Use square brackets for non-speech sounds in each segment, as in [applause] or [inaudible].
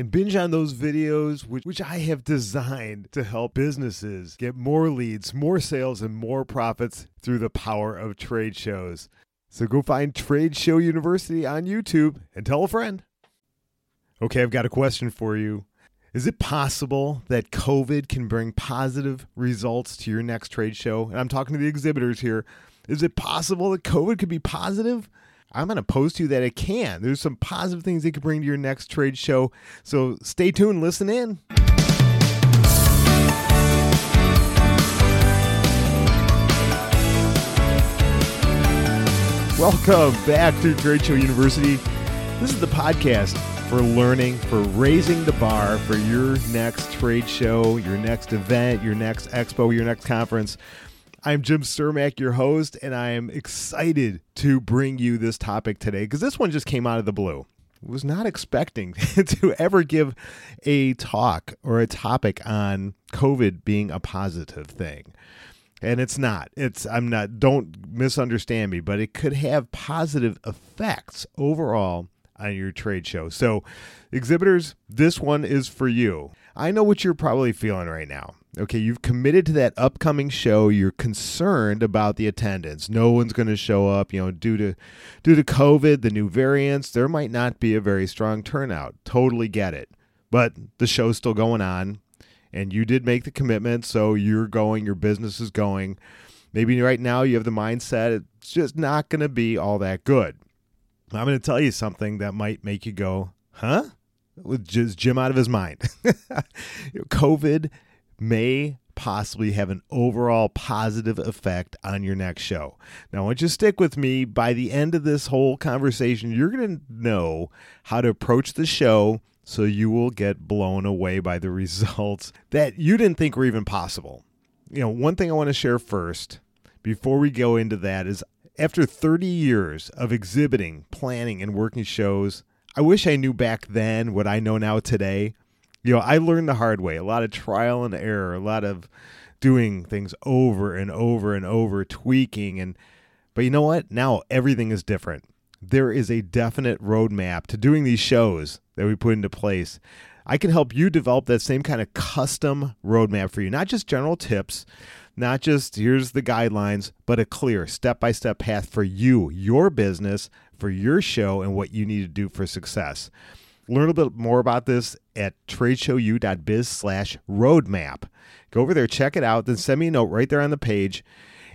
and binge on those videos, which, which I have designed to help businesses get more leads, more sales, and more profits through the power of trade shows. So go find Trade Show University on YouTube and tell a friend. Okay, I've got a question for you. Is it possible that COVID can bring positive results to your next trade show? And I'm talking to the exhibitors here. Is it possible that COVID could be positive? I'm going to post to you that it can. There's some positive things it could bring to your next trade show. So stay tuned, listen in. Welcome back to Trade Show University. This is the podcast for learning, for raising the bar for your next trade show, your next event, your next expo, your next conference. I'm Jim Cermak, your host, and I am excited to bring you this topic today because this one just came out of the blue. Was not expecting [laughs] to ever give a talk or a topic on COVID being a positive thing. And it's not. It's I'm not don't misunderstand me, but it could have positive effects overall on your trade show. So, exhibitors, this one is for you. I know what you're probably feeling right now. Okay, you've committed to that upcoming show. You're concerned about the attendance. No one's going to show up, you know, due to due to COVID, the new variants, there might not be a very strong turnout. Totally get it. But the show's still going on and you did make the commitment, so you're going, your business is going. Maybe right now you have the mindset it's just not going to be all that good. I'm going to tell you something that might make you go, huh? With just Jim out of his mind. [laughs] COVID may possibly have an overall positive effect on your next show. Now, once you stick with me, by the end of this whole conversation, you're going to know how to approach the show so you will get blown away by the [laughs] results that you didn't think were even possible. You know, one thing I want to share first before we go into that is after 30 years of exhibiting, planning, and working shows, I wish I knew back then what I know now today you know, I learned the hard way. A lot of trial and error, a lot of doing things over and over and over, tweaking and but you know what? Now everything is different. There is a definite roadmap to doing these shows that we put into place. I can help you develop that same kind of custom roadmap for you, not just general tips, not just here's the guidelines, but a clear step by step path for you, your business, for your show, and what you need to do for success. Learn a bit more about this at tradeshowu.biz slash roadmap. Go over there, check it out, then send me a note right there on the page,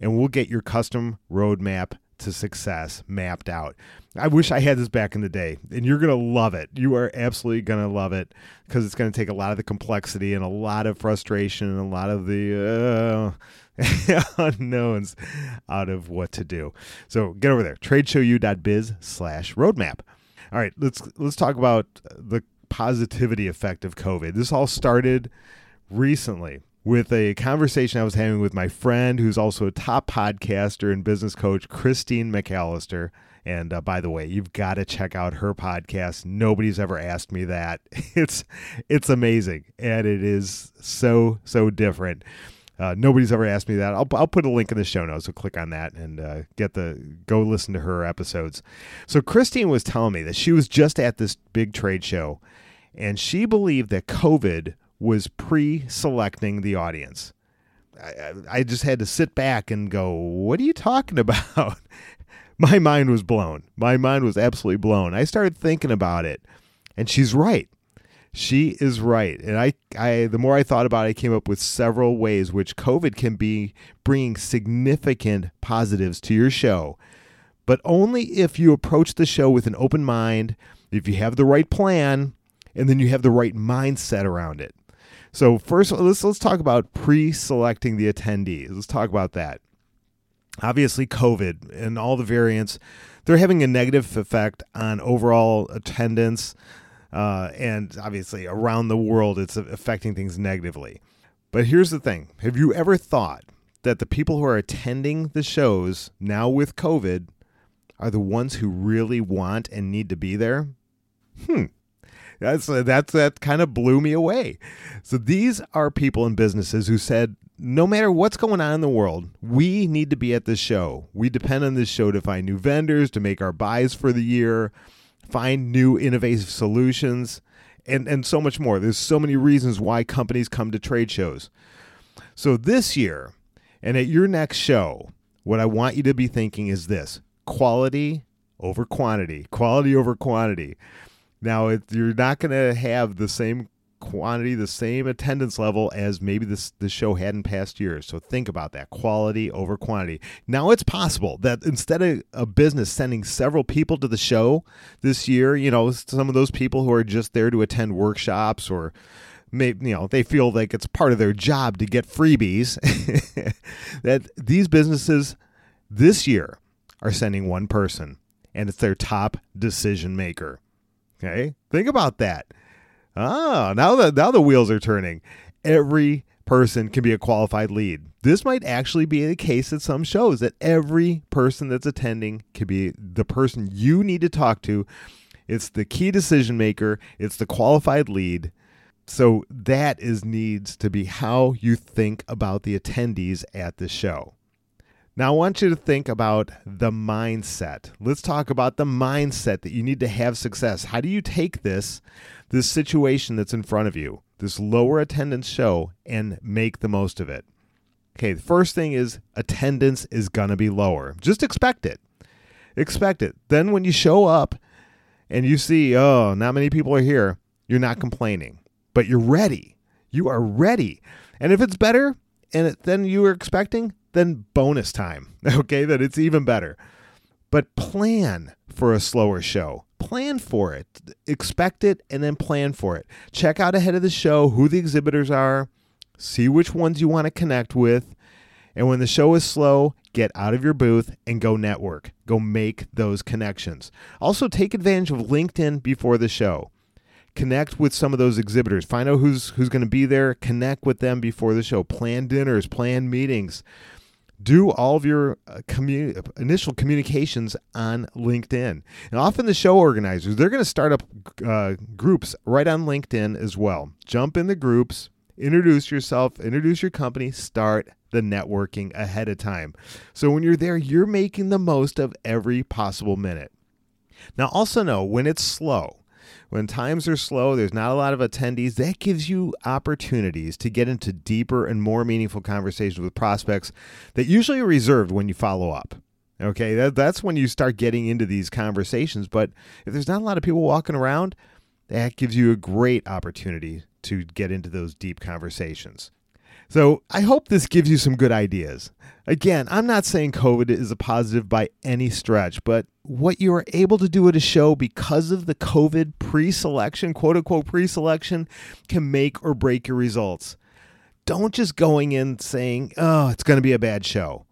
and we'll get your custom roadmap to success mapped out. I wish I had this back in the day, and you're going to love it. You are absolutely going to love it because it's going to take a lot of the complexity and a lot of frustration and a lot of the uh, [laughs] unknowns out of what to do. So get over there, tradeshowu.biz slash roadmap. All right, let's let's talk about the positivity effect of COVID. This all started recently with a conversation I was having with my friend, who's also a top podcaster and business coach, Christine McAllister. And uh, by the way, you've got to check out her podcast. Nobody's ever asked me that. [laughs] It's it's amazing, and it is so so different. Uh, nobody's ever asked me that. I'll, I'll put a link in the show notes. So click on that and uh, get the go listen to her episodes. So Christine was telling me that she was just at this big trade show, and she believed that COVID was pre-selecting the audience. I, I just had to sit back and go, "What are you talking [laughs] about?" My mind was blown. My mind was absolutely blown. I started thinking about it, and she's right she is right. And I, I, the more I thought about it, I came up with several ways which COVID can be bringing significant positives to your show, but only if you approach the show with an open mind, if you have the right plan, and then you have the right mindset around it. So first, let's let's talk about pre-selecting the attendees. Let's talk about that. Obviously, COVID and all the variants, they're having a negative effect on overall attendance Uh, and obviously, around the world, it's affecting things negatively. But here's the thing Have you ever thought that the people who are attending the shows now with COVID are the ones who really want and need to be there? Hmm. That's that's that kind of blew me away. So these are people and businesses who said no matter what's going on in the world, we need to be at this show. We depend on this show to find new vendors, to make our buys for the year, find new innovative solutions, and, and so much more. There's so many reasons why companies come to trade shows. So this year, and at your next show, what I want you to be thinking is this quality over quantity, quality over quantity. Now, if you're not going to have the same quantity, the same attendance level as maybe this the show had in past years. So think about that quality over quantity. Now it's possible that instead of a business sending several people to the show this year, you know, some of those people who are just there to attend workshops or maybe you know they feel like it's part of their job to get freebies [laughs] that these businesses this year are sending one person and it's their top decision maker okay think about that Ah, now the now the wheels are turning. Every person can be a qualified lead. This might actually be the case at some shows that every person that's attending can be the person you need to talk to. It's the key decision maker, it's the qualified lead. So that is needs to be how you think about the attendees at the show. Now, I want you to think about the mindset. Let's talk about the mindset that you need to have success. How do you take this, this situation that's in front of you, this lower attendance show, and make the most of it? Okay, the first thing is attendance is going to be lower. Just expect it. Expect it. Then when you show up and you see, oh, not many people are here, you're not complaining, but you're ready. You are ready. And if it's better and than you were expecting, then bonus time. [laughs] Okay, that it's even better. But plan for a slower show. Plan for it. Expect it and then plan for it. Check out ahead of the show who the exhibitors are, see which ones you want to connect with. And when the show is slow, get out of your booth and go network. Go make those connections. Also, take advantage of LinkedIn before the show connect with some of those exhibitors find out who's who's going to be there connect with them before the show plan dinners plan meetings do all of your uh, commu- initial communications on LinkedIn. And often the show organizers, they're going to start up uh, groups right on LinkedIn as well. Jump in the groups, introduce yourself, introduce your company, start the networking ahead of time. So when you're there, you're making the most of every possible minute. Now, also know when it's slow, when times are slow, there's not a lot of attendees, that gives you opportunities to get into deeper and more meaningful conversations with prospects that usually are reserved when you follow up. Okay, that, that's when you start getting into these conversations. But if there's not a lot of people walking around, that gives you a great opportunity to get into those deep conversations. So I hope this gives you some good ideas. Again, I'm not saying COVID is a positive by any stretch, but what you are able to do at a show because of the COVID pre selection, quote unquote pre selection, can make or break your results. Don't just going in saying, oh, it's going to be a bad show.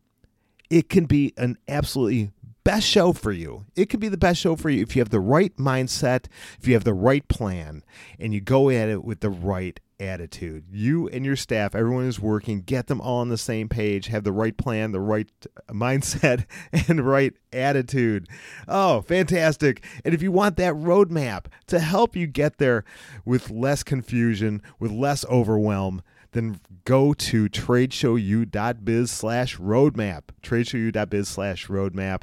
It can be an absolutely best show for you. It could be the best show for you if you have the right mindset, if you have the right plan, and you go at it with the right attitude. You and your staff, everyone is working, get them all on the same page, have the right plan, the right uh, mindset, [laughs] and right attitude. Oh, fantastic. And if you want that roadmap to help you get there with less confusion, with less overwhelm, then go to tradeshowu.biz slash roadmap. Tradeshowu.biz slash roadmap.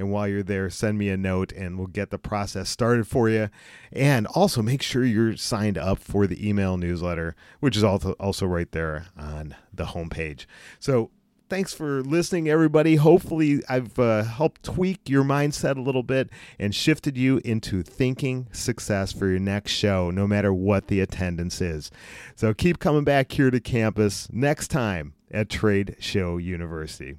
And while you're there, send me a note and we'll get the process started for you. And also make sure you're signed up for the email newsletter, which is also, right there on the homepage. So thanks for listening, everybody. Hopefully, I've uh, helped tweak your mindset a little bit and shifted you into thinking success for your next show, no matter what the attendance is. So keep coming back here to campus next time at Trade Show University.